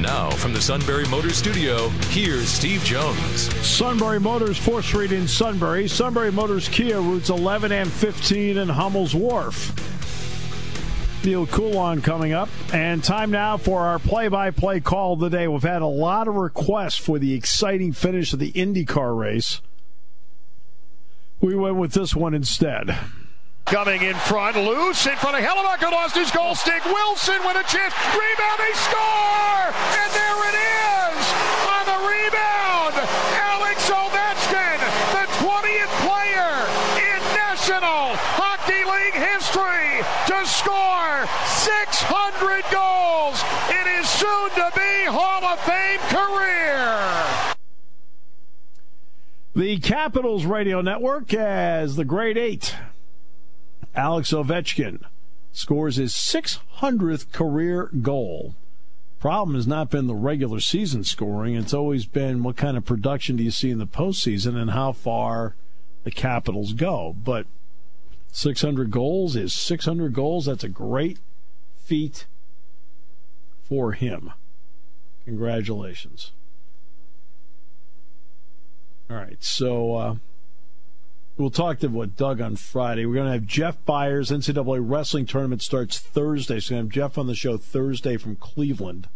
Now, from the Sunbury Motors Studio, here's Steve Jones. Sunbury Motors, 4th Street in Sunbury. Sunbury Motors Kia, routes 11 and 15 in Hummel's Wharf. Neal Coolong coming up. And time now for our play by play call of the day. We've had a lot of requests for the exciting finish of the IndyCar race. We went with this one instead. Coming in front, loose in front of Hellebuyck, lost his goal stick. Wilson with a chance, rebound, they score! And there it is! On the rebound, Alex Ovechkin, the 20th player in National Hockey League history to score 600 goals in his soon-to-be Hall of Fame career. The Capitals Radio Network as the Great 8 Alex Ovechkin scores his 600th career goal. Problem has not been the regular season scoring. It's always been what kind of production do you see in the postseason and how far the Capitals go. But 600 goals is 600 goals. That's a great feat for him. Congratulations. All right, so uh, We'll talk to what Doug on Friday. We're going to have Jeff Byers. NCAA wrestling tournament starts Thursday, so to have Jeff on the show Thursday from Cleveland.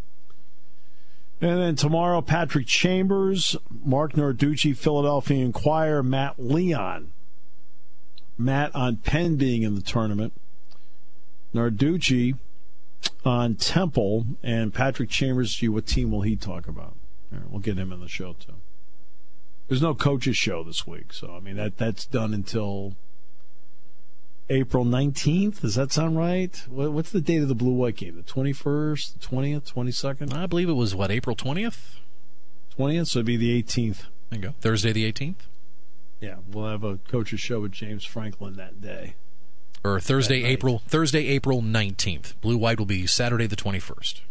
And then tomorrow, Patrick Chambers, Mark Narducci, Philadelphia Inquirer, Matt Leon. Matt on Penn being in the tournament. Narducci on Temple, and Patrick Chambers, what team will he talk about? Right, we'll get him in the show too. There's no coaches show this week, so I mean that that's done until April 19th. Does that sound right? What's the date of the Blue White game? The 21st, the 20th, 22nd? I believe it was what April 20th. 20th, so it'd be the 18th. There you go. Thursday the 18th. Yeah, we'll have a coaches show with James Franklin that day. Or Thursday, April Thursday, April 19th. Blue White will be Saturday the 21st.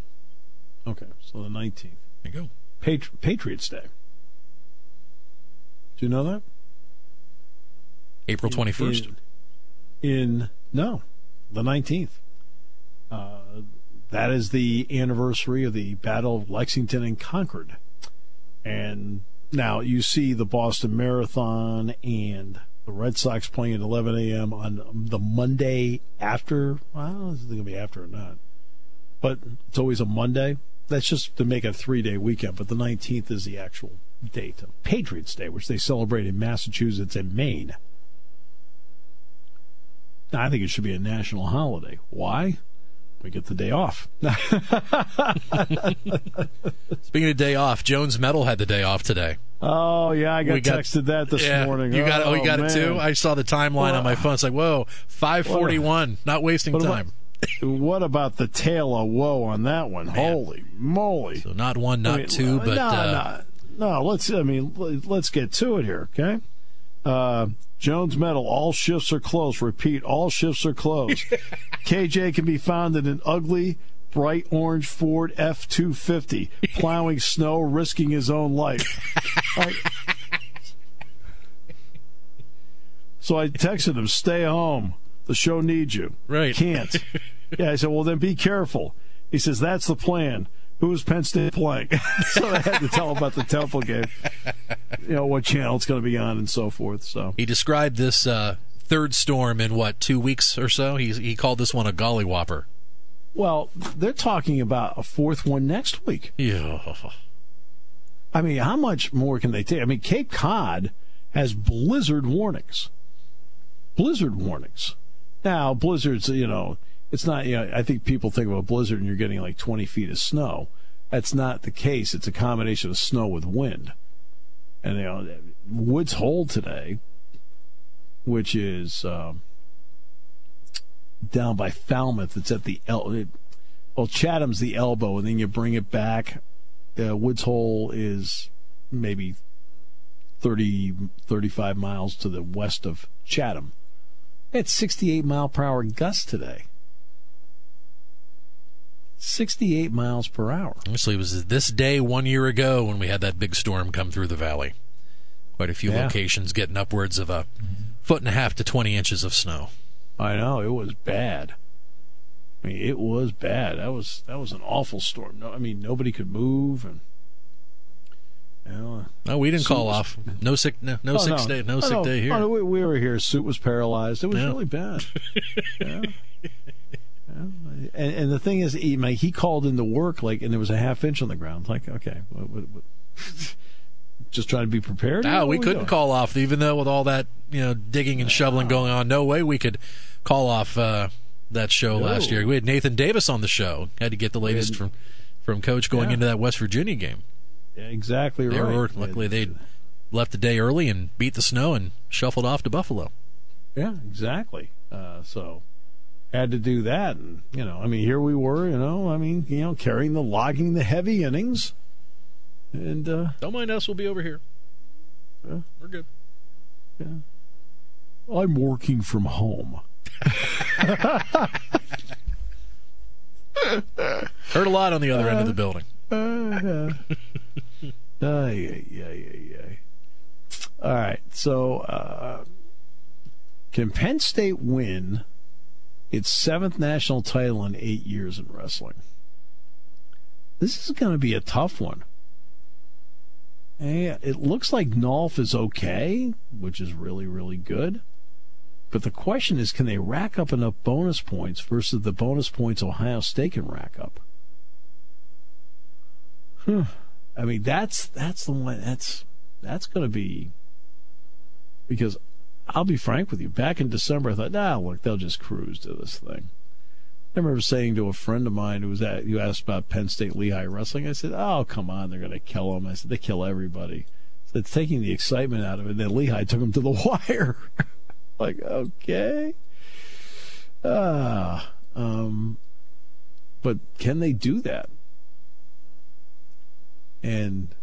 Okay, so the 19th. There you go. Patri- Patriots Day. Do you know that? April 21st? In, in no, the 19th. Uh, that is the anniversary of the Battle of Lexington and Concord. And now you see the Boston Marathon and the Red Sox playing at 11 a.m. on the Monday after. Well, is it going to be after or not? But it's always a Monday. That's just to make a three day weekend. But the 19th is the actual date of Patriots Day, which they celebrate in Massachusetts and Maine. I think it should be a national holiday. Why? We get the day off. Speaking of day off, Jones Metal had the day off today. Oh yeah, I got, we got texted that this yeah, morning. You got oh, it. Oh, got man. it too. I saw the timeline well, on my phone. It's like, whoa, five forty-one. Not wasting what time. About, what about the tail of woe on that one? Man. Holy moly! So not one, not I mean, two, but no, uh, no. Let's. I mean, let's get to it here. Okay. Uh, Jones Metal, all shifts are closed. Repeat, all shifts are closed. KJ can be found in an ugly, bright orange Ford F 250, plowing snow, risking his own life. I, so I texted him, stay home. The show needs you. Right. Can't. yeah, I said, well, then be careful. He says, that's the plan who is Penn State playing? so I had to tell him about the Temple game. You know what channel it's going to be on and so forth. So he described this uh, third storm in what two weeks or so. He he called this one a golly whopper. Well, they're talking about a fourth one next week. Yeah. I mean, how much more can they take? I mean, Cape Cod has blizzard warnings. Blizzard warnings. Now, blizzards, you know, it's not, you know, I think people think of a blizzard and you're getting like 20 feet of snow. That's not the case. It's a combination of snow with wind. And, you know, Woods Hole today, which is um, down by Falmouth, it's at the, El- well, Chatham's the elbow, and then you bring it back. Uh, Woods Hole is maybe 30, 35 miles to the west of Chatham. It's 68 mile per hour gusts today. 68 miles per hour. Actually, it was this day one year ago when we had that big storm come through the valley. Quite a few Yeah. locations getting upwards of a foot and a half to 20 inches of snow. I know it was bad. I mean, it was bad. That was that was an awful storm. No, I mean nobody could move, and you know, No, we didn't call was- off. No sick. No, no Oh, sick day. No Oh, sick no. day here. Oh, no, we, we were here. Suit was paralyzed. It was Yeah. really bad. Yeah. And, and the thing is, he, my, he called into work like, and there was a half inch on the ground. Like, okay, what, what, what? just trying to be prepared. No, we couldn't doing? call off, even though with all that you know digging and shoveling going on. No way we could call off uh, that show last year. We had Nathan Davis on the show. Had to get the latest from from Coach going Yeah. into that West Virginia game. Yeah, exactly They right. were luckily they left the day early and beat the snow and shuffled off to Buffalo. Yeah, exactly. Uh, so had to do that, and you know, I mean, here we were. You know, I mean, you know, carrying the logging the heavy innings, and uh, Don't mind us. We'll be over here. Yeah. We're good. Yeah. I'm working from home. Heard a lot on the other end of the building. Uh, ay, ay, ay, ay. All right. So, uh, can Penn State win its seventh national title in eight years in wrestling? This is going to be a tough one. It looks like Nolf is okay, which is really, really good. But the question is, can they rack up enough bonus points versus the bonus points Ohio State can rack up? I mean, that's that's the one that's that's going to be because I'll be frank with you. Back in December, I thought, nah, look, they'll just cruise to this thing. I remember saying to a friend of mine who was at you asked about Penn State Lehigh wrestling. I said, "Oh, come on, they're going to kill them." I said, "They kill everybody." So it's taking the excitement out of it. And Then Lehigh took them to the wire. like, okay, ah, um, but can they do that? and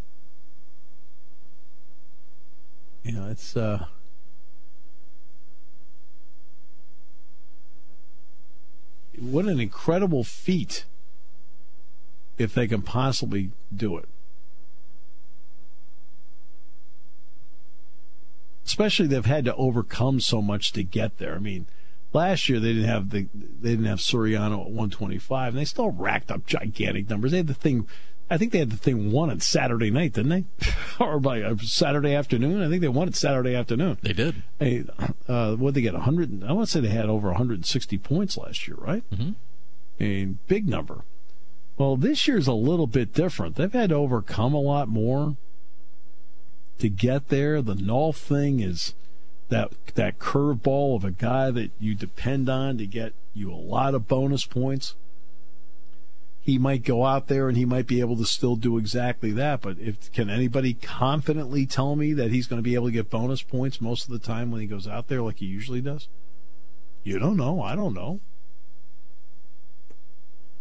you know it's uh what an incredible feat if they can possibly do it. Especially they've had to overcome so much to get there. I mean last year they didn't have the they didn't have Suriano at 125 and they still racked up gigantic numbers. They had the thing I think they had the thing won on Saturday night, didn't they? or by uh, Saturday afternoon? I think they won it Saturday afternoon. They did. Hey, uh, what they get? 100? I want to say they had over 160 points last year, right? Mhm. A big number. Well, this year's a little bit different. They've had to overcome a lot more to get there. The Nolf thing is that that curveball of a guy that you depend on to get you a lot of bonus points he might go out there and he might be able to still do exactly that. But if can anybody confidently tell me that he's going to be able to get bonus points most of the time when he goes out there like he usually does? You don't know. I don't know.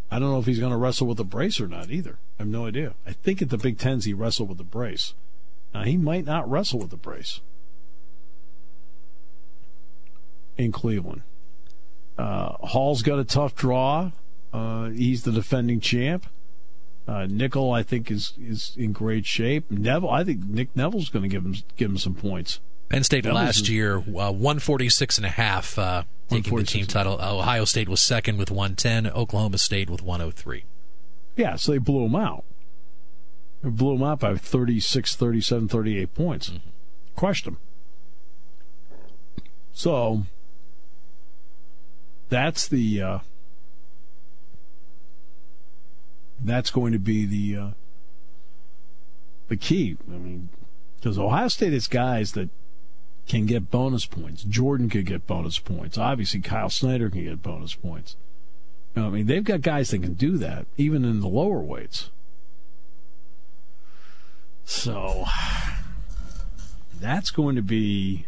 I don't know if he's going to wrestle with a brace or not either. I have no idea. I think at the Big Tens he wrestled with a brace. Now he might not wrestle with a brace in Cleveland. Uh, Hall's got a tough draw. Uh, he's the defending champ. Uh, Nickal, I think, is is in great shape. Nevills, I think Nick Nevills' going to give him give him some points. Penn State was last his- year, uh, 146 and a half, uh, taking the team title. Ohio State was second with 110. Oklahoma State with 103. Yeah, so they blew him out. They blew him out by 36, 37, 38 points. Crushed him. So that's the uh, that's going to be the uh, the key. I mean, because Ohio State has guys that can get bonus points. Jordan could get bonus points. Obviously, Kyle Snyder can get bonus points. I mean, they've got guys that can do that, even in the lower weights. So that's going to be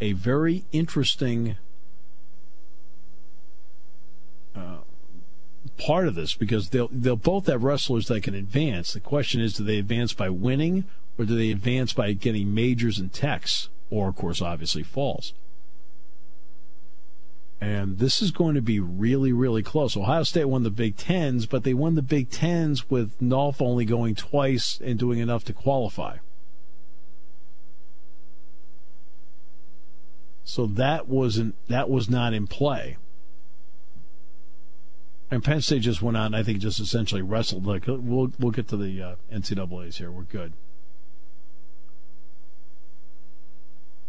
a very interesting uh, part of this because they'll they'll both have wrestlers that can advance. The question is, do they advance by winning or do they advance by getting majors and techs, or of course, obviously falls? And this is going to be really, really close. Ohio State won the Big Tens, but they won the Big Tens with Nolf only going twice and doing enough to qualify. So that wasn't that was not in play. And Penn State just went out and I think just essentially wrestled. Like we'll we'll get to the uh, NCAA's here. We're good.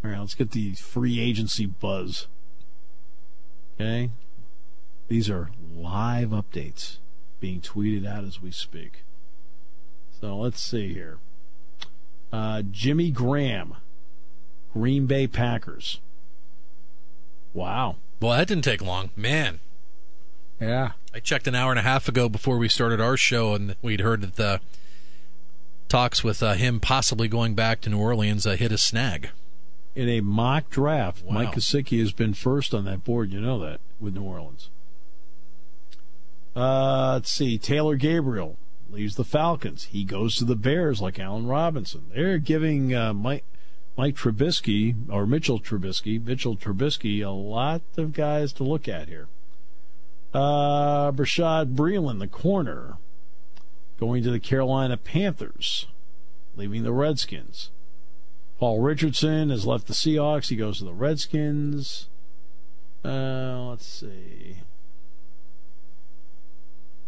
All right, let's get the free agency buzz. Okay, these are live updates being tweeted out as we speak. So let's see here. Uh, Jimmy Graham, Green Bay Packers. Wow. Well, that didn't take long. Man. Yeah. I checked an hour and a half ago before we started our show, and we'd heard that the talks with uh, him possibly going back to New Orleans uh, hit a snag. In a mock draft, Wow. Mike Gesicki has been first on that board. You know that with New Orleans. Uh, let's see. Taylor Gabriel leaves the Falcons. He goes to the Bears like Allen Robinson. They're giving uh, Mike Mike Trubisky or Mitchell Trubisky, Mitchell Trubisky, a lot of guys to look at here. Uh, Bashaud Breeland, the corner, going to the Carolina Panthers, leaving the Redskins. Paul Richardson has left the Seahawks. He goes to the Redskins. Uh, let's see.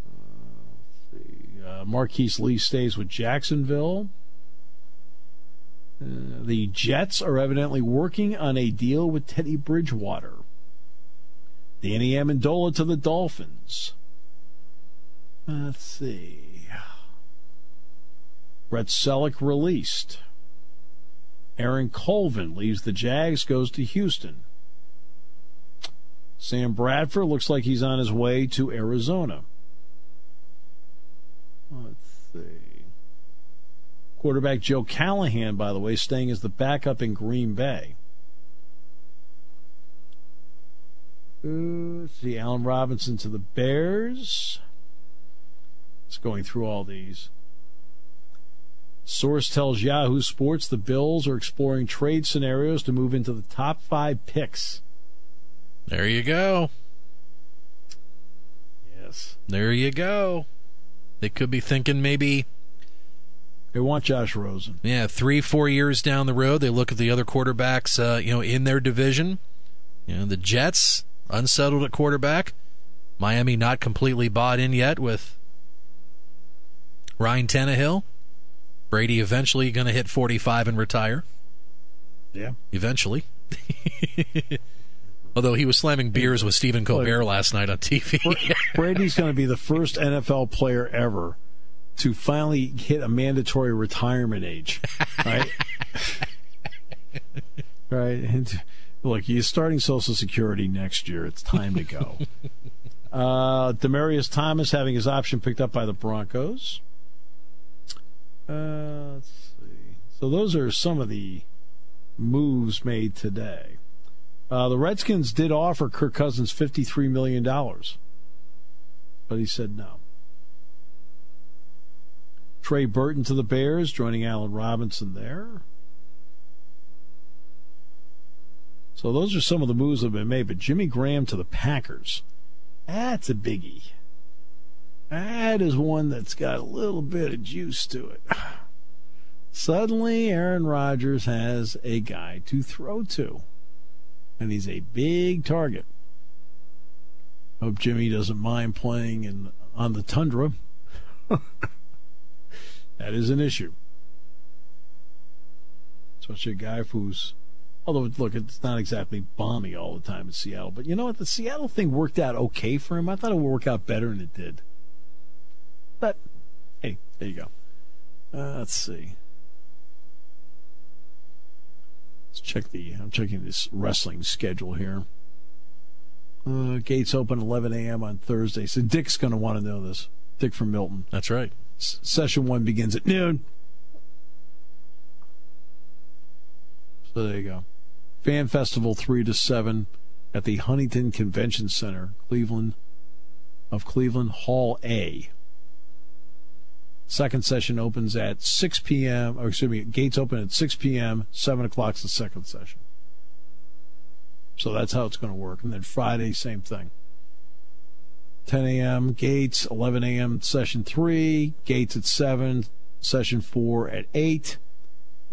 Uh, let's see. Uh, Marquise Lee stays with Jacksonville. Uh, the Jets are evidently working on a deal with Teddy Bridgewater. Danny Amendola to the Dolphins. Let's see. Brett Celek released. Aaron Colvin leaves the Jags, goes to Houston. Sam Bradford looks like he's on his way to Arizona. Let's see. Quarterback Joe Callahan, by the way, staying as the backup in Green Bay. Let's see. Allen Robinson to the Bears. It's going through all these. Source tells Yahoo Sports the Bills are exploring trade scenarios to move into the top five picks. There you go. Yes. There you go. They could be thinking maybe, They want Josh Rosen. yeah, three, four years down the road. They look at the other quarterbacks, uh, you know, in their division. You know, the Jets unsettled at quarterback. Miami not completely bought in yet with Ryan Tannehill. Brady eventually going to hit 45 and retire. Yeah. Eventually. Although he was slamming beers with Stephen Colbert last night on TV. Brady's going to be the first NFL player ever to finally hit a mandatory retirement age. Right? right. Look, he's starting Social Security next year. It's time to go. uh, Demaryius Thomas having his option picked up by the Broncos. Uh, let's see. So those are some of the moves made today. Uh, the Redskins did offer Kirk Cousins $53 million, but he said no. Trey Burton to the Bears, joining Allen Robinson there. So those are some of the moves that have been made, but Jimmy Graham to the Packers, that's a biggie. That is one that's got a little bit of juice to it. Suddenly, Aaron Rodgers has a guy to throw to and he's a big target. Hope Jimmy doesn't mind playing in on the tundra. that is an issue. Especially a guy who's, although look, it's not exactly balmy all the time in Seattle. But you know what? The Seattle thing worked out okay for him. I thought it would work out better than it did. But hey, there you go. Uh, let's see. Let's check the. I'm checking this wrestling schedule here. Uh, gates open 11 a.m. on Thursday. So Dick's going to want to know this. Dick from Milton. That's right. S- session one begins at noon. So there you go. Fan Festival 3 to 7 at the Huntington Convention Center, Cleveland, of Cleveland, Hall A. Second session opens at 6 p.m., or excuse me, gates open at 6 p.m., 7 o'clock's the second session. So that's how it's going to work. And then Friday, same thing. 10 a.m. gates, 11 a.m. session 3, gates at 7, session 4 at 8.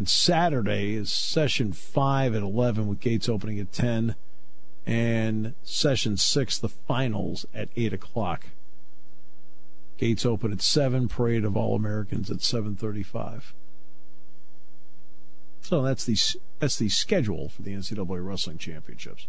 And Saturday is session 5 at 11 with gates opening at 10. And session 6, the finals at 8 o'clock. Gates open at 7, parade of All Americans at 735. So that's the that's the schedule for the NCAA Wrestling Championships.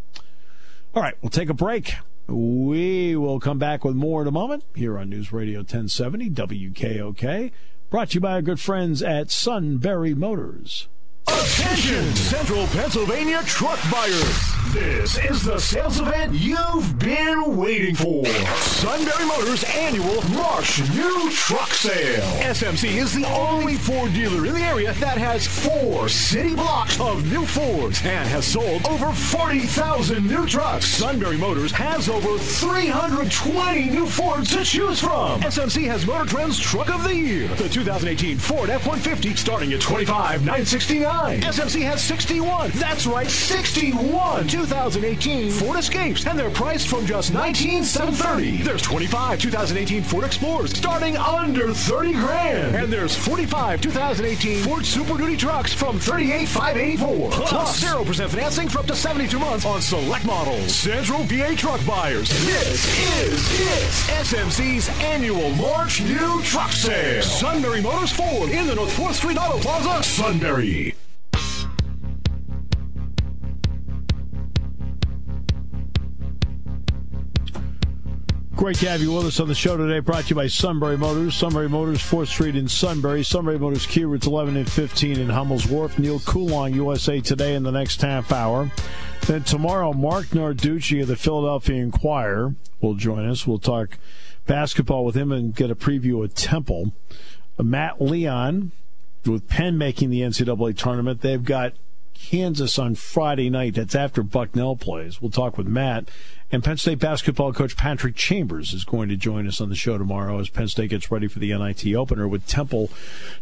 All right, we'll take a break. We will come back with more in a moment here on News Radio 1070 WKOK. Brought to you by our good friends at Sunbury Motors. Attention, Central Pennsylvania truck buyers. This is the sales event you've been waiting for. Sunbury Motors annual March New Truck Sale. SMC is the only Ford dealer in the area that has four city blocks of new Fords and has sold over 40,000 new trucks. Sunbury Motors has over 320 new Fords to choose from. SMC has Motor Trend's Truck of the Year, the 2018 Ford F-150 starting at 25,969. SMC has 61. That's right, 61 2018 Ford Escapes, and they're priced from just 19,730. There's 25 2018 Ford Explorers starting under 30 grand, and there's 45 2018 Ford Super Duty trucks from 38,584. Plus 0% financing for up to 72 months on select models. Central PA truck buyers, this is it. SMC's annual March New Truck Sale. Sunbury Motors Ford in the North 4th Street Auto Plaza, Sunbury. Great to have you with us on the show today. Brought to you by Sunbury Motors. Sunbury Motors, 4th Street in Sunbury. Sunbury Motors Kia Routes 11 and 15 in Hummel's Wharf. Neal Coolong, USA Today in the next half hour. Then tomorrow, Mark Narducci of the Philadelphia Inquirer will join us. We'll talk basketball with him and get a preview of Temple. Matt Leon with Penn making the NCAA tournament. They've got Kansas on Friday night. That's after Bucknell plays. We'll talk with Matt. And Penn State basketball coach Patrick Chambers is going to join us on the show tomorrow as Penn State gets ready for the NIT opener with Temple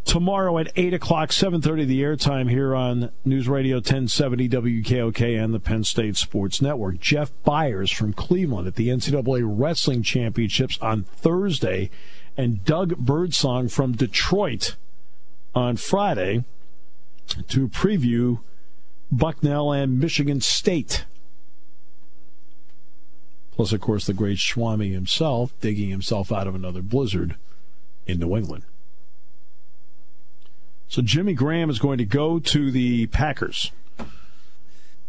tomorrow at 8 o'clock, 7.30 the airtime here on News Radio 1070 WKOK and the Penn State Sports Network. Jeff Byers from Cleveland at the NCAA Wrestling Championships on Thursday and Doug Birdsong from Detroit on Friday to preview Bucknell and Michigan State Plus, of course, the great Swami himself digging himself out of another blizzard in New England. So Jimmy Graham is going to go to the Packers.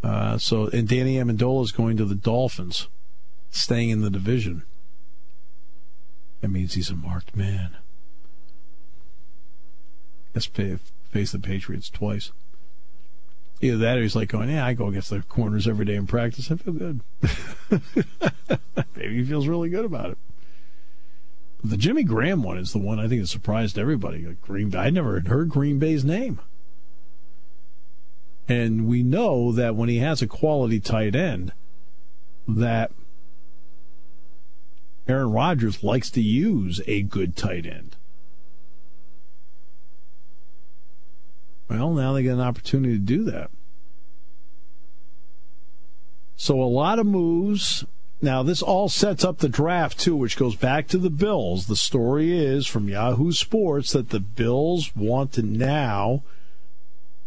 Uh, so and Danny Amendola is going to the Dolphins, staying in the division. That means he's a marked man. To face the Patriots twice. Either that or he's like going, yeah, I go against the corners every day in practice. I feel good. Maybe he feels really good about it. The Jimmy Graham one is the one I think that surprised everybody. Green Bay, I never had heard Green Bay's name. And we know that when he has a quality tight end, that Aaron Rodgers likes to use a good tight end. Well, now they get an opportunity to do that. So a lot of moves. Now, this all sets up the draft, too, which goes back to the Bills. The story is from Yahoo Sports that the Bills want to now,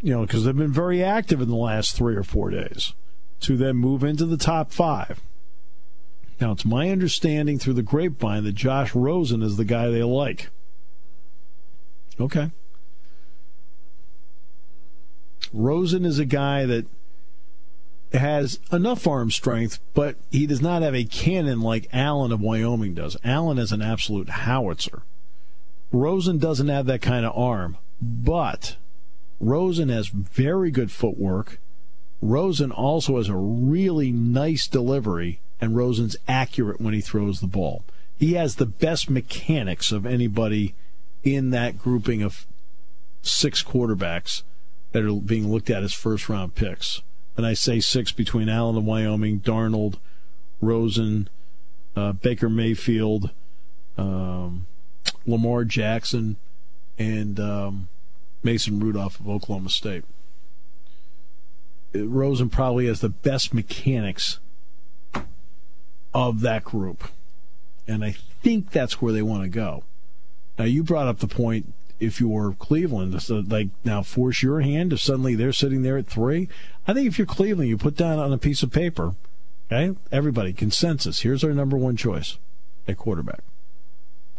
you know, because they've been very active in the last three or four days, to then move into the top five. Now, it's my understanding through the grapevine that Josh Rosen is the guy they like. Okay. Rosen is a guy that has enough arm strength, but he does not have a cannon like Allen of Wyoming does. Allen is an absolute howitzer. Rosen doesn't have that kind of arm, but Rosen has very good footwork. Rosen also has a really nice delivery, and Rosen's accurate when he throws the ball. He has the best mechanics of anybody in that grouping of six quarterbacks that are being looked at as first round picks. And I say six between Allen of Wyoming, Darnold, Rosen, uh, Baker Mayfield, um, Lamar Jackson, and um, Mason Rudolph of Oklahoma State. Rosen probably has the best mechanics of that group. And I think that's where they want to go. Now, you brought up the point if you're Cleveland, so like now force your hand if suddenly they're sitting there at three. I think if you're Cleveland, you put down on a piece of paper, okay, everybody consensus. Here's our number one choice at quarterback.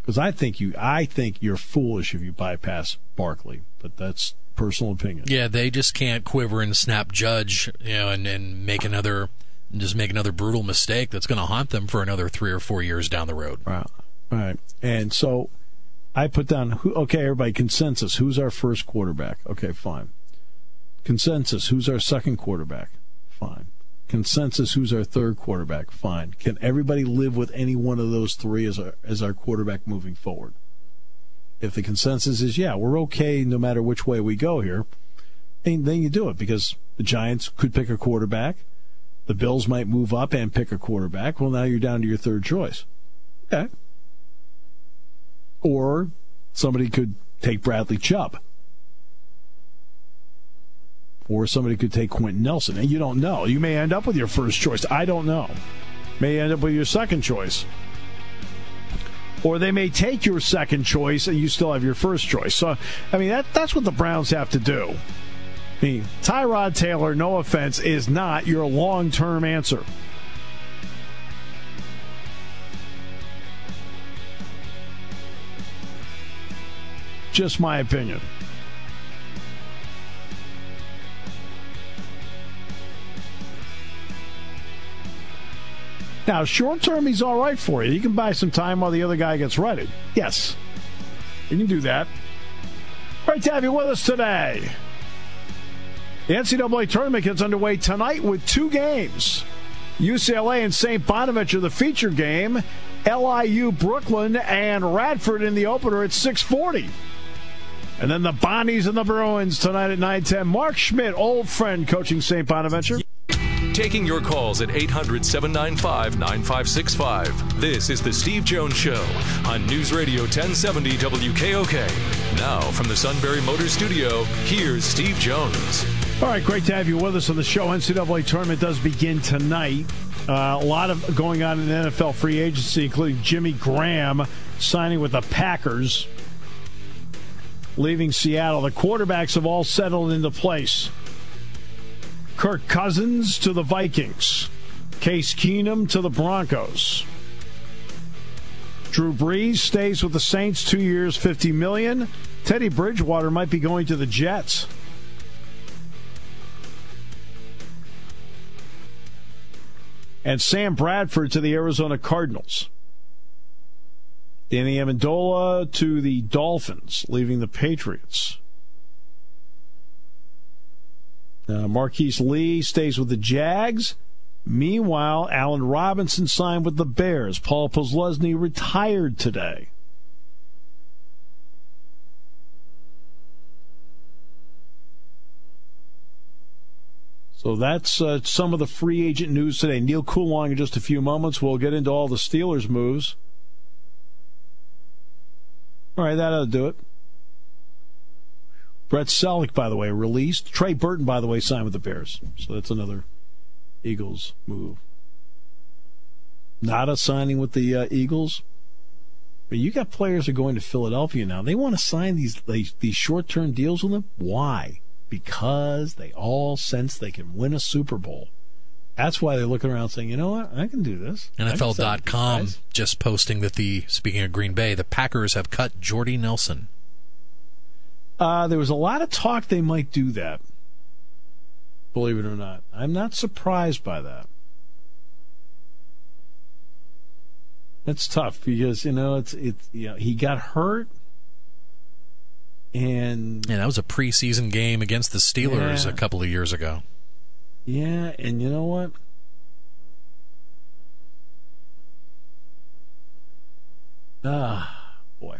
Because I think you, I think you're foolish if you bypass Barkley, but that's personal opinion. Yeah, they just can't quiver and snap Judge, you know, and, and make another just make another brutal mistake that's going to haunt them for another three or four years down the road. Right. Right. And so I put down, who, okay, everybody, consensus. Who's our first quarterback? Okay, fine. Consensus. Who's our second quarterback? Fine. Consensus. Who's our third quarterback? Fine. Can everybody live with any one of those three as our as our quarterback moving forward? If the consensus is yeah, we're okay no matter which way we go here, then, then you do it because the Giants could pick a quarterback. The Bills might move up and pick a quarterback. Well, now you're down to your third choice. Okay. Or somebody could take Bradley Chubb. Or somebody could take Quenton Nelson. And you don't know. You may end up with your first choice. I don't know. May end up with your second choice. Or they may take your second choice and you still have your first choice. So, I mean, that, that's what the Browns have to do. I mean, Tyrod Taylor, no offense, is not your long term answer. Just my opinion. Now, short term, he's all right for you. You can buy some time while the other guy gets ready. Yes, you can do that. Great to have you with us today. The NCAA tournament gets underway tonight with two games. UCLA and St. Bonaventure, the feature game. LIU, Brooklyn, and Radford in the opener at 640. And then the Bonnies and the Bruins tonight at 910. Mark Schmidt, old friend, coaching St. Bonaventure. Taking your calls at 800 795 9565. This is The Steve Jones Show on News Radio 1070 WKOK. Now, from the Sunbury Motor Studio, here's Steve Jones. All right, great to have you with us on the show. NCAA tournament does begin tonight. Uh, a lot of going on in NFL free agency, including Jimmy Graham signing with the Packers, leaving Seattle. The quarterbacks have all settled into place. Kirk Cousins to the Vikings, Case Keenum to the Broncos. Drew Brees stays with the Saints two years, fifty million. Teddy Bridgewater might be going to the Jets. and Sam Bradford to the Arizona Cardinals. Danny Amendola to the Dolphins, leaving the Patriots. Uh, Marquise Lee stays with the Jags. Meanwhile, Allen Robinson signed with the Bears. Paul Posluszny retired today. So that's uh, some of the free agent news today. Neal Coolong in just a few moments. We'll get into all the Steelers moves. All right, that'll do it. Brett Celek, by the way, released. Trey Burton, by the way, signed with the Bears. So that's another Eagles move. Not a signing with the uh, Eagles. But you got players who are going to Philadelphia now. They want to sign these these short term deals with them. Why? because they all sense they can win a Super Bowl. That's why they're looking around saying, you know what, I can do this. NFL.com just posting that the, speaking of Green Bay, the Packers have cut Jordy Nelson. Uh, there was a lot of talk they might do that, believe it or not. I'm not surprised by that. That's tough because, you know, it's, it's, you know, he got hurt and yeah, that was a preseason game against the Steelers yeah. a couple of years ago. Yeah, and you know what? Ah, boy,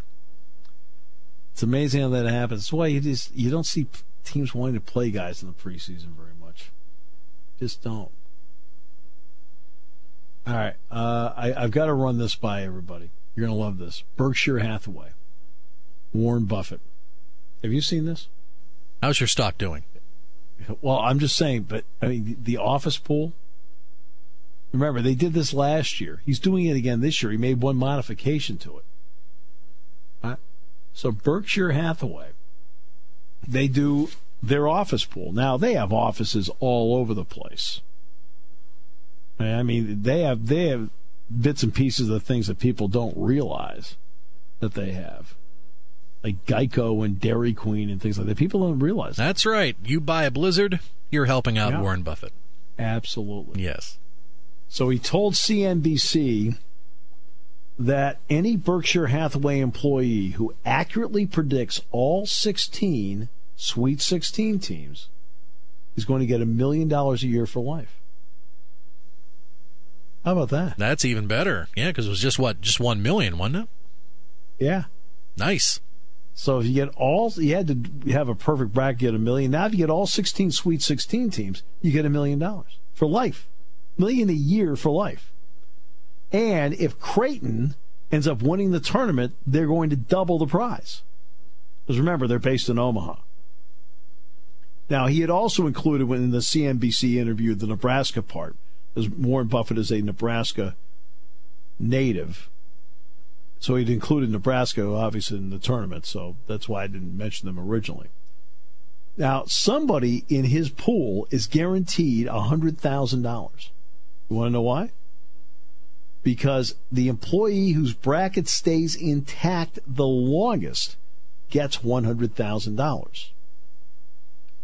it's amazing how that happens. That's why you just you don't see teams wanting to play guys in the preseason very much. Just don't. All right. Uh, I, I've got to run this by everybody. You're to love this. Berkshire Hathaway, Warren Buffett. Have you seen this? How's your stock doing? Well, I'm just saying, but I mean, the office pool. Remember, they did this last year. He's doing it again this year. He made one modification to it. So Berkshire Hathaway, they do their office pool. Now they have offices all over the place. I mean, they have they have bits and pieces of things that people don't realize that they have, like Geico and Dairy Queen and things like that. People don't realize. That. That's right. You buy a Blizzard, you're helping out Yeah. Warren Buffett. Absolutely. Yes. So he told CNBC that any Berkshire Hathaway employee who accurately predicts all 16 Sweet 16 teams is going to get a million dollars a year for life. How about that? That's even better. Yeah, because it was just what, just one million, wasn't it? Yeah. Nice. So if you get all, you had to have a perfect bracket, get a million. Now if you get all 16 Sweet 16 teams, you get a million dollars for life. Million a year for life. And if Creighton ends up winning the tournament, they're going to double the prize. Because remember, they're based in Omaha. Now, he had also included in the CNBC interview the Nebraska part, as Warren Buffett is a Nebraska native. So he'd included Nebraska, obviously, in the tournament. So that's why I didn't mention them originally. Now, somebody in his pool is guaranteed $100,000. You want to know why? Because the employee whose bracket stays intact the longest gets $100,000.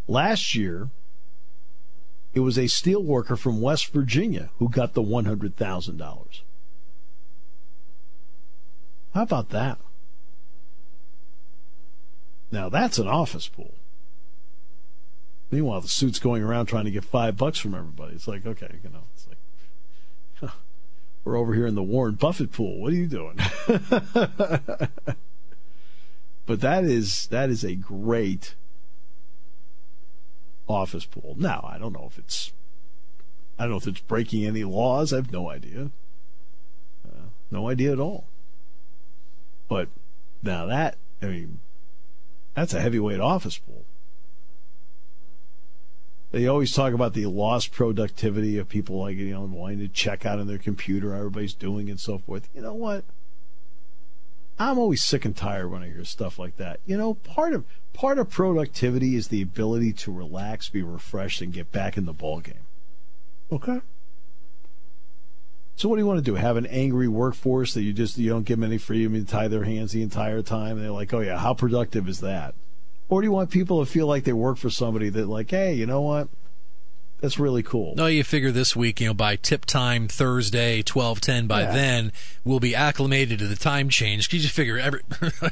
Last year, it was a steel worker from West Virginia who got the $100,000. How about that? Now that's an office pool. Meanwhile, the suit's going around trying to get five bucks from everybody. It's like, okay, you know, it's like we're over here in the Warren Buffett pool. What are you doing? but that is that is a great office pool. Now, I don't know if it's I don't know if it's breaking any laws. I have no idea. Uh, no idea at all. But now that I mean, that's a heavyweight office pool. They always talk about the lost productivity of people like you know wanting to check out on their computer, everybody's doing and so forth. You know what? I'm always sick and tired when I hear stuff like that. You know, part of part of productivity is the ability to relax, be refreshed, and get back in the ball game. Okay. So what do you want to do? Have an angry workforce that you just you don't give them any freedom to tie their hands the entire time? And they're like, oh yeah, how productive is that? Or do you want people to feel like they work for somebody that like, hey, you know what? That's really cool. No, you figure this week, you know, by tip time Thursday, twelve ten. By Yeah. then, we'll be acclimated to the time change. You just figure every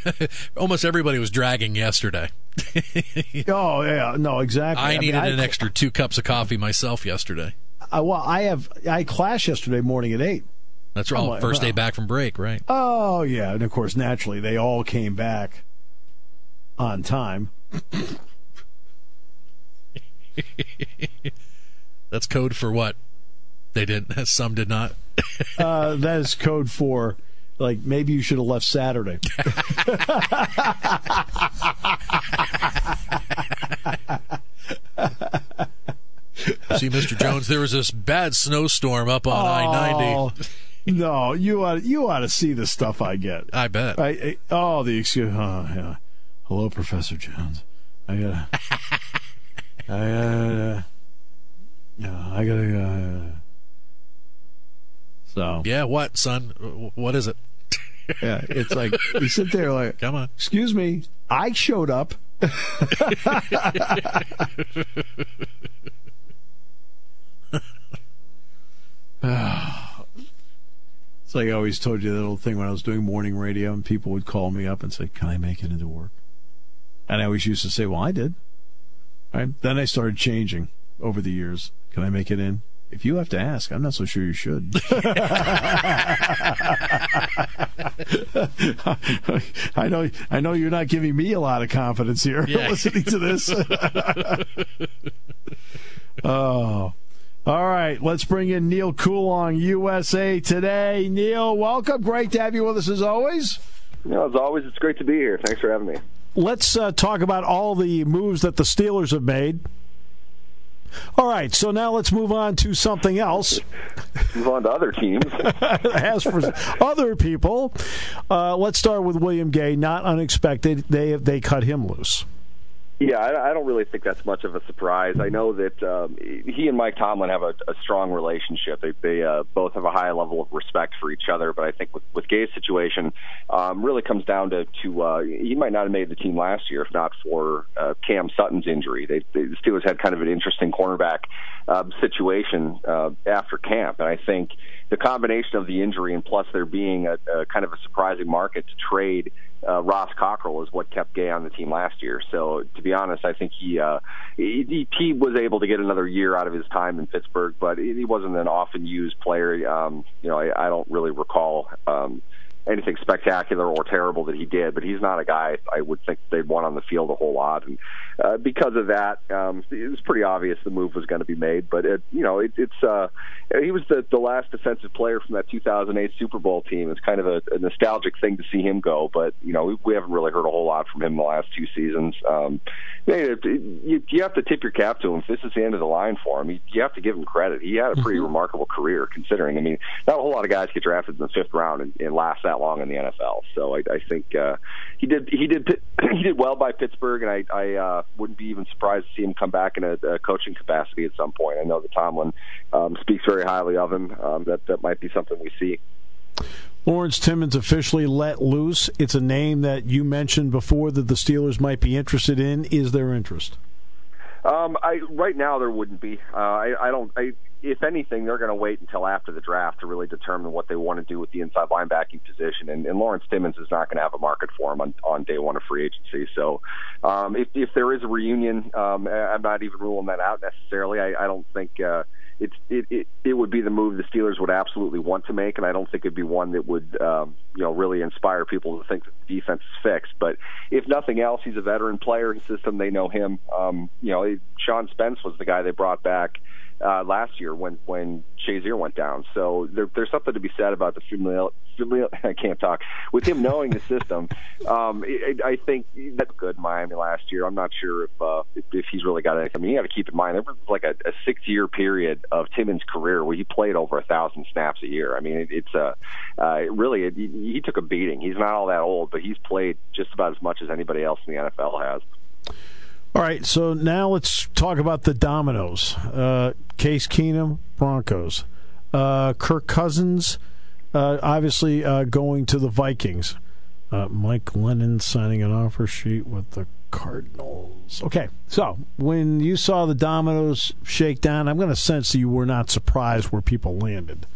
almost everybody was dragging yesterday. Oh yeah, no, exactly. I mean, needed I- an extra two cups of coffee myself yesterday. I, well, I have I class yesterday morning at eight. That's all. my- First day back from break, right? Oh yeah, and of course, naturally, they all came back on time. That's code for what? They didn't. Some did not. Uh, that is code for like maybe you should have left Saturday. See, Mr. Jones, there was this bad snowstorm up on I ninety. Oh, no, you ought you ought to see the stuff I get. I bet. I, I oh the excuse. Oh, yeah. Hello, Professor Jones. I gotta. I gotta. Yeah, I gotta. Uh, so Yeah. What, son? What is it? yeah, it's like you sit there like, Come on. excuse me, I showed up. It's like I always told you that little thing when I was doing morning radio, and people would call me up and say, "Can I make it into work?" And I always used to say, "Well, I did." Right? Then I started changing over the years. Can I make it in? If you have to ask, I'm not so sure you should. I know, I know you're not giving me a lot of confidence here Yeah. listening to this. oh, all right, let's bring in Neal Coolong, USA Today. Neil, welcome. Great to have you with us as always. You know, as always, it's great to be here. Thanks for having me. Let's uh, talk about all the moves that the Steelers have made. All right, so now let's move on to something else. move on to other teams. As for other people, uh, let's start with William Gay. Not unexpected, they they cut him loose. Yeah, I, I don't really think that's much of a surprise. I know that um, he and Mike Tomlin have a, a strong relationship. They, they uh, both have a high level of respect for each other. But I think with, with Gay's situation, um, really comes down to to uh, he might not have made the team last year if not for uh, Cam Sutton's injury. They, they, the Steelers had kind of an interesting cornerback uh, situation uh, after camp, and I think the combination of the injury and plus there being a, a kind of a surprising market to trade uh, Ross Cockrell is what kept Gay on the team last year. So to be honest, I think he, uh, he he was able to get another year out of his time in Pittsburgh, but he wasn't an often used player. Um, you know, I, I don't really recall. Um, anything spectacular or terrible that he did, but he's not a guy I would think they'd want on the field a whole lot. And uh, because of that, um, it was pretty obvious the move was going to be made. But it, you know, it, it's uh, he was the, the last defensive player from that 2008 Super Bowl team. It's kind of a, a nostalgic thing to see him go, but you know, we, we haven't really heard a whole lot from him the last two seasons. Um, you, you have to tip your cap to him. If this is the end of the line for him, you, you have to give him credit. He had a pretty mm-hmm. remarkable career, considering. I mean, not a whole lot of guys get drafted in the fifth round and, and last that long in the NFL. So I, I think uh, he did he did he did well by Pittsburgh, and I, I uh, wouldn't be even surprised to see him come back in a, a coaching capacity at some point. I know that Tomlin um, speaks very highly of him. Um, that that might be something we see. Lawrence Timmons officially let loose. It's a name that you mentioned before that the Steelers might be interested in. Is there interest? Um, I right now there wouldn't be. Uh, I, I don't. I, if anything, they're going to wait until after the draft to really determine what they want to do with the inside linebacking position. And, and Lawrence Timmons is not going to have a market for him on, on day one of free agency. So, um, if, if there is a reunion, um, I'm not even ruling that out necessarily. I, I don't think. Uh, it's it, it it would be the move the Steelers would absolutely want to make, and I don't think it'd be one that would um, you know really inspire people to think that the defense is fixed. But if nothing else, he's a veteran player. His system, they know him. Um, you know, Sean Spence was the guy they brought back uh, last year when when Shazier went down. So there, there's something to be said about the familial, familial. I can't talk with him knowing the system. Um, it, I think that's good. Miami last year. I'm not sure if uh, if, if he's really got anything. I mean, you got to keep in mind there was like a, a six year period of Timmons' career where he played over a thousand snaps a year. I mean, it, it's a uh, really it, he took a beating. He's not all that old, but he's played just about as much as anybody else in the NFL has. All right, so now let's talk about the dominoes. Uh, Case Keenum, Broncos. Uh, Kirk Cousins, uh, obviously uh, going to the Vikings. Uh, Mike Glennon signing an offer sheet with the Cardinals. Okay, so when you saw the dominoes shake down, I'm going to sense that you were not surprised where people landed.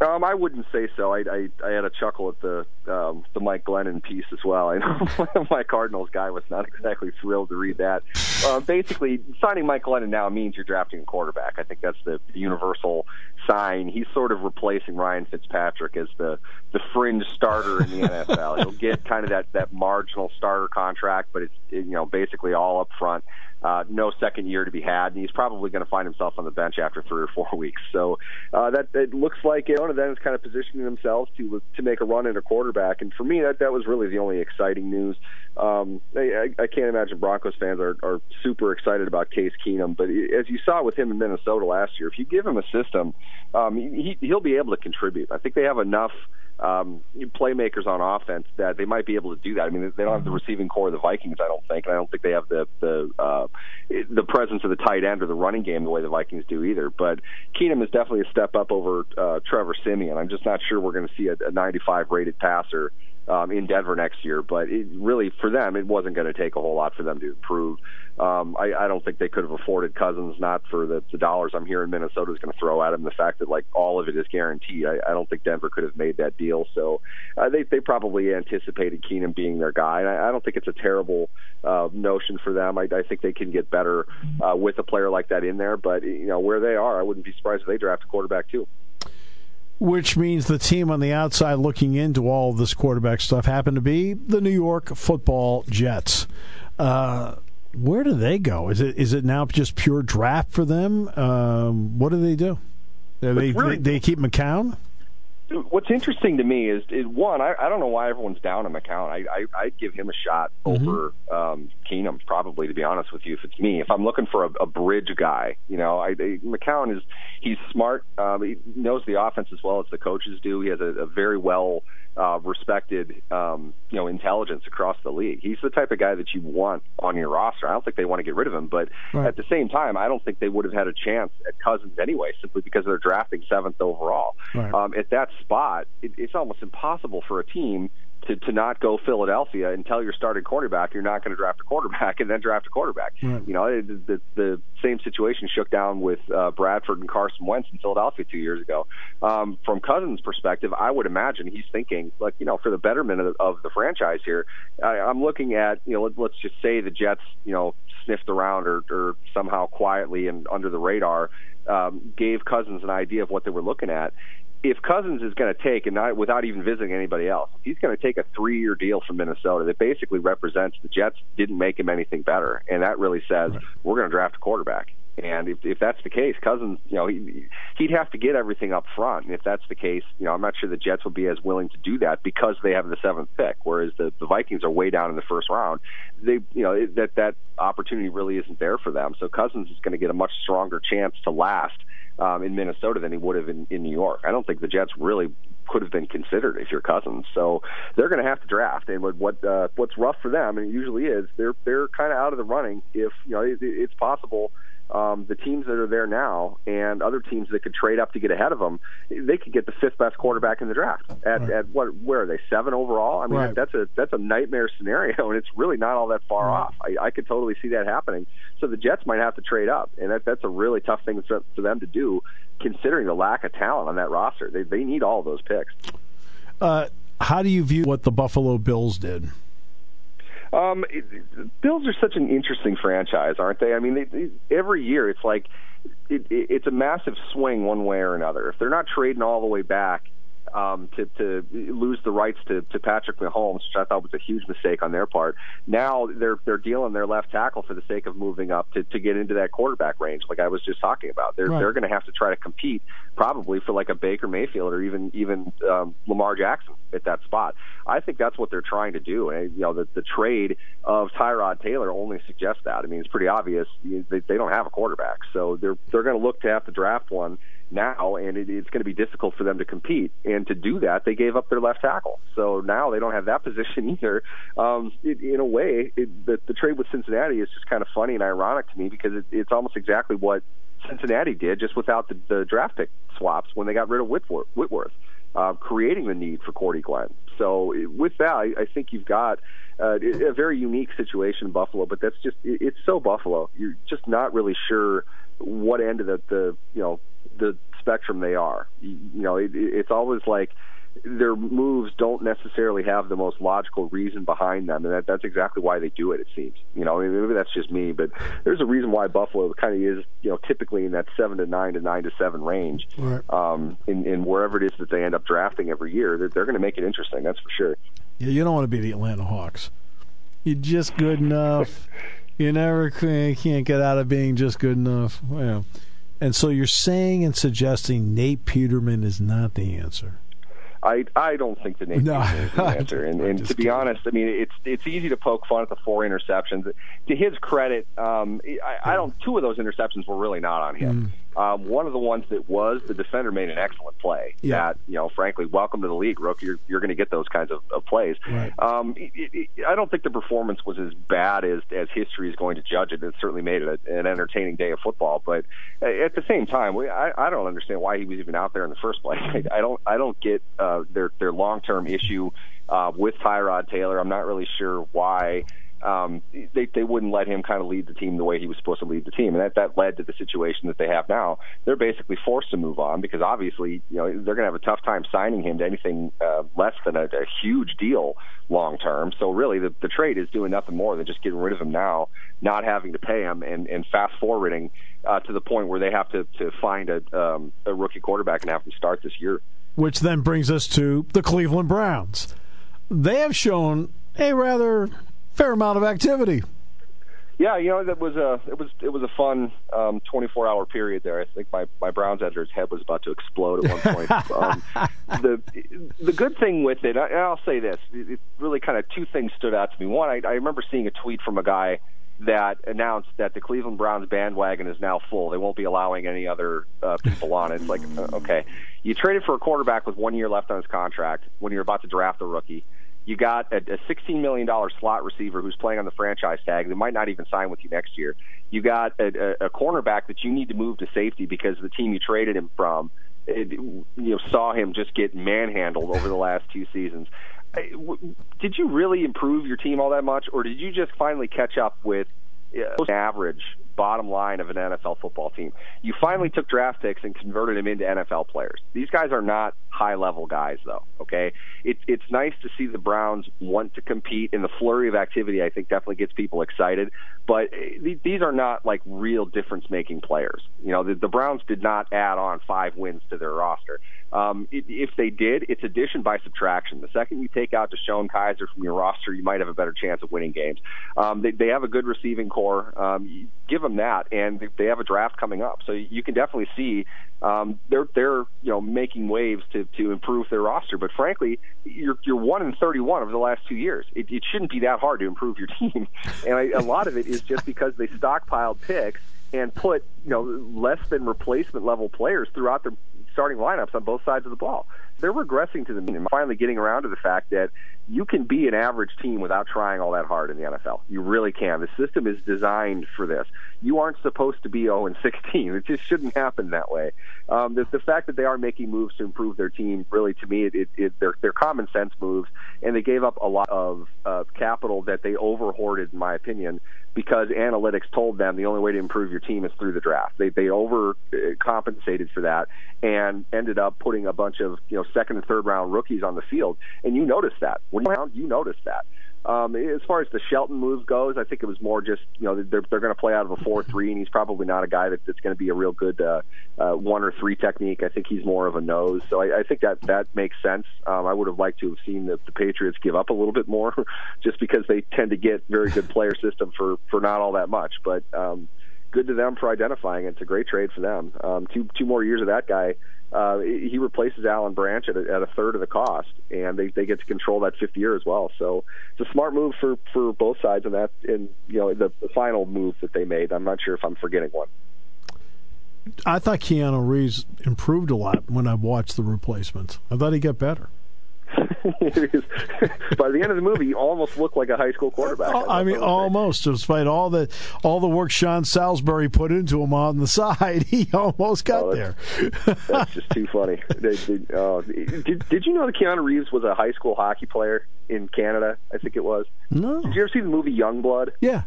Um, I wouldn't say so. I, I I had a chuckle at the um, the Mike Glennon piece as well. I know my Cardinals guy was not exactly thrilled to read that. Uh, basically, signing Mike Glennon now means you're drafting a quarterback. I think that's the, the universal sign. He's sort of replacing Ryan Fitzpatrick as the the fringe starter in the NFL. He'll get kind of that that marginal starter contract, but it's you know basically all up front uh, no second year to be had, and he's probably going to find himself on the bench after three or four weeks. So uh, that it looks like of them is kind of positioning themselves to to make a run at a quarterback. And for me, that that was really the only exciting news. Um, I, I can't imagine Broncos fans are, are super excited about Case Keenum, but as you saw with him in Minnesota last year, if you give him a system, um, he, he'll be able to contribute. I think they have enough um, playmakers on offense that they might be able to do that. I mean, they don't have the receiving corps of the Vikings, I don't think, and I don't think they have the the uh, the presence of the tight end or the running game the way the Vikings do either. But Keenum is definitely a step up over uh, Trevor Siemian. I'm just not sure we're going to see a, a 95 rated passer um, in Denver next year. But it really, for them, it wasn't going to take a whole lot for them to improve. Um, I, I don't think they could have afforded Cousins, not for the, the dollars I'm hearing Minnesota is going to throw at him. The fact that like all of it is guaranteed, I, I don't think Denver could have made that deal. So uh, they they probably anticipated Keenum being their guy, and I, I don't think it's a terrible uh, notion for them. I, I think they can get better uh, with a player like that in there. But you know where they are, I wouldn't be surprised if they draft a quarterback too which means the team on the outside looking into all of this quarterback stuff happened to be the New York Football Jets. Uh, where do they go? Is it is it now just pure draft for them? Um, what do they do? They, really, they, they keep McCown. What's interesting to me is, is one, I, I don't know why everyone's down on McCown. I, I I'd give him a shot mm-hmm. over um, Keenum, probably to be honest with you. If it's me, if I'm looking for a, a bridge guy, you know, I, I McCown is he's smart. Um, he knows the offense as well as the coaches do. He has a, a very well uh, respected, um, you know, intelligence across the league. He's the type of guy that you want on your roster. I don't think they want to get rid of him, but right. at the same time, I don't think they would have had a chance at Cousins anyway, simply because they're drafting seventh overall. Right. Um, at that spot, it, it's almost impossible for a team to, to not go Philadelphia and tell your starting quarterback you're not going to draft a quarterback and then draft a quarterback. Right. You know, it, the, the same situation shook down with uh, Bradford and Carson Wentz in Philadelphia two years ago. Um, from Cousins' perspective, I would imagine he's thinking, like, you know, for the betterment of, of the franchise here, I, I'm looking at, you know, let, let's just say the Jets, you know, sniffed around or, or somehow quietly and under the radar um, gave Cousins an idea of what they were looking at if Cousins is going to take, and not without even visiting anybody else, he's going to take a three-year deal from Minnesota that basically represents the Jets didn't make him anything better, and that really says right. we're going to draft a quarterback. And if, if that's the case, Cousins, you know, he, he'd have to get everything up front. And if that's the case, you know, I'm not sure the Jets will be as willing to do that because they have the seventh pick, whereas the, the Vikings are way down in the first round. They, you know, that that opportunity really isn't there for them. So Cousins is going to get a much stronger chance to last um, in Minnesota than he would have in, in New York. I don't think the Jets really could have been considered if you're Cousins. So they're going to have to draft. And what uh, what's rough for them, and it usually is, they're they're kind of out of the running. If you know, it, it's possible um, the teams that are there now and other teams that could trade up to get ahead of them, they could get the fifth best quarterback in the draft at, right. at what? Where are they? Seven overall. I mean, right. that's a that's a nightmare scenario, and it's really not all that far right. off. I, I could totally see that happening. So the Jets might have to trade up, and that that's a really tough thing for, for them to do, considering the lack of talent on that roster. They they need all of those picks. Uh, how do you view what the Buffalo Bills did? Um, it, Bills are such an interesting franchise, aren't they? I mean, they, they, every year it's like it, it, it's a massive swing one way or another. If they're not trading all the way back, um, to, to lose the rights to, to Patrick Mahomes, which I thought was a huge mistake on their part. Now they're they're dealing their left tackle for the sake of moving up to, to get into that quarterback range, like I was just talking about. They're right. they're going to have to try to compete probably for like a Baker Mayfield or even even um, Lamar Jackson at that spot. I think that's what they're trying to do. And you know, the the trade of Tyrod Taylor only suggests that. I mean, it's pretty obvious they, they don't have a quarterback, so they're they're going to look to have to draft one now, and it, it's going to be difficult for them to compete. And to do that, they gave up their left tackle. So now they don't have that position either. Um, it, in a way, it, the, the trade with Cincinnati is just kind of funny and ironic to me because it, it's almost exactly what Cincinnati did, just without the, the draft pick swaps when they got rid of Whitworth. Whitworth. Uh, creating the need for Cordy Glenn. So with that, I, I think you've got uh, a very unique situation in Buffalo. But that's just it's so Buffalo. You're just not really sure what end of the, the you know the spectrum they are. You, know, it, it's always like their moves don't necessarily have the most logical reason behind them, and that, that's exactly why they do it. It seems, you know, maybe that's just me, but there's a reason why Buffalo kind of is, you know, typically in that seven to nine to nine to seven range, right. um, in, in wherever it is that they end up drafting every year. They're, they're going to make it interesting, that's for sure. Yeah, you don't want to be the Atlanta Hawks. You're just good enough. you never can't get out of being just good enough. Well. And so you're saying and suggesting Nate Peterman is not the answer. I I don't think the Nate no, Peterman is the answer. And, and to be kidding. honest, I mean it's it's easy to poke fun at the four interceptions. To his credit, um, I, I don't. Two of those interceptions were really not on him. Um, one of the ones that was, the defender made an excellent play. Yeah. That you know, frankly, welcome to the league, rookie. You're, you're going to get those kinds of, of plays. Right. Um, it, it, I don't think the performance was as bad as as history is going to judge it. It certainly made it a, an entertaining day of football. But at the same time, we, I, I don't understand why he was even out there in the first place. I, I don't I don't get uh, their their long term issue uh, with Tyrod Taylor. I'm not really sure why um, they they wouldn't let him kind of lead the team the way he was supposed to lead the team, and that that led to the situation that they have now. They're basically forced to move on because obviously, you know, they're going to have a tough time signing him to anything uh, less than a, a huge deal long term. So really, the the trade is doing nothing more than just getting rid of him now, not having to pay him, and and fast forwarding uh, to the point where they have to to find a um, a rookie quarterback and have him start this year. Which then brings us to the Cleveland Browns. They have shown a rather fair amount of activity. Yeah, you know that was a it was it was a fun um, 24 hour period there. I think my my Browns editor's head was about to explode at one point. um, the the good thing with it, and I'll say this, it really kind of two things stood out to me. One, I, I remember seeing a tweet from a guy that announced that the Cleveland Browns bandwagon is now full. They won't be allowing any other uh, people on it. It's like, uh, okay, you traded for a quarterback with one year left on his contract when you're about to draft a rookie. You got a, a $16 million slot receiver who's playing on the franchise tag that might not even sign with you next year. You got a, a, a cornerback that you need to move to safety because the team you traded him from it, you know saw him just get manhandled over the last two seasons. Did you really improve your team all that much, or did you just finally catch up with uh, average bottom line of an NFL football team. You finally took draft picks and converted them into NFL players. These guys are not high level guys, though. Okay, it's it's nice to see the Browns want to compete, and the flurry of activity I think definitely gets people excited. But eh, these are not like real difference making players. You know, the, the Browns did not add on five wins to their roster. Um, if they did, it's addition by subtraction. The second you take out DeShone Kizer from your roster, you might have a better chance of winning games. Um, they, they have a good receiving corps. Um, give them that, and they have a draft coming up, so you can definitely see um, they're they're you know making waves to to improve their roster. But frankly, you're you're one in 31 over the last two years. It, it shouldn't be that hard to improve your team, and I, a lot of it is just because they stockpiled picks and put you know less than replacement level players throughout their starting lineups on both sides of the ball. They're regressing to the mean and finally getting around to the fact that you can be an average team without trying all that hard in the NFL. You really can. The system is designed for this. You aren't supposed to be 0 and 16. It just shouldn't happen that way. Um, the, the fact that they are making moves to improve their team, really, to me, it, it, it, they're, they're common sense moves, and they gave up a lot of uh, capital that they over hoarded, in my opinion, because analytics told them the only way to improve your team is through the draft. They they over compensated for that and ended up putting a bunch of you know second and third round rookies on the field. And you noticed that when you you noticed that. Um, as far as the Shelton move goes, I think it was more just you know they're they're going to play out of a four three, and he's probably not a guy that, that's going to be a real good uh, uh, one or three technique. I think he's more of a nose, so I, I think that that makes sense. Um, I would have liked to have seen the, the Patriots give up a little bit more, just because they tend to get very good player system for for not all that much, but. Um, good to them for identifying it. It's a great trade for them. Um, two two more years of that guy uh, he replaces Alan Branch at a, at a third of the cost, and they, they get to control that fifth year as well. So it's a smart move for, for both sides, and that and you know the, the final move that they made. I'm not sure if I'm forgetting one. I thought Keanu Reeves improved a lot when I watched the replacements. I thought he got better. by the end of the movie, he almost looked like a high school quarterback. I, I mean, almost. Despite all the all the work Sean Salisbury put into him on the side, he almost got oh, there. that's just too funny. They, they, uh, did Did you know that Keanu Reeves was a high school hockey player in Canada? I think it was. No. Did you ever see the movie Youngblood? Yeah.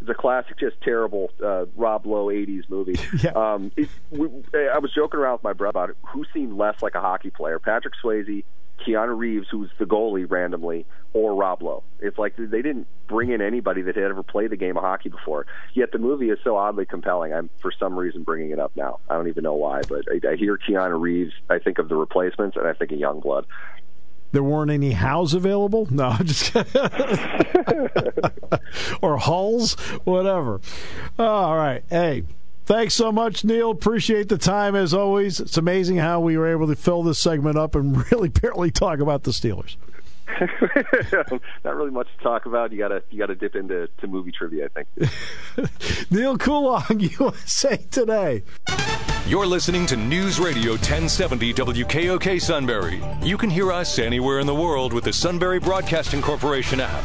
It's a classic, just terrible uh, Rob Lowe '80s movie. yeah. Um, it, we, I was joking around with my brother about it. Who seemed less like a hockey player, Patrick Swayze Keanu Reeves, who's the goalie randomly, or Rob Lowe. It's like they didn't bring in anybody that had ever played the game of hockey before. Yet the movie is so oddly compelling. I'm for some reason bringing it up now. I don't even know why, but I, I hear Keanu Reeves. I think of the replacements, and I think of Youngblood. There weren't any Howes available. No, just or Hulls, whatever. Oh, all right, hey. Thanks so much, Neal. Appreciate the time as always. It's amazing how we were able to fill this segment up and really barely talk about the Steelers. Not really much to talk about. You gotta you gotta dip into to movie trivia. I think. Neal Coolong, USA Today. You're listening to News Radio 1070 WKOK Sunbury. You can hear us anywhere in the world with the Sunbury Broadcasting Corporation app.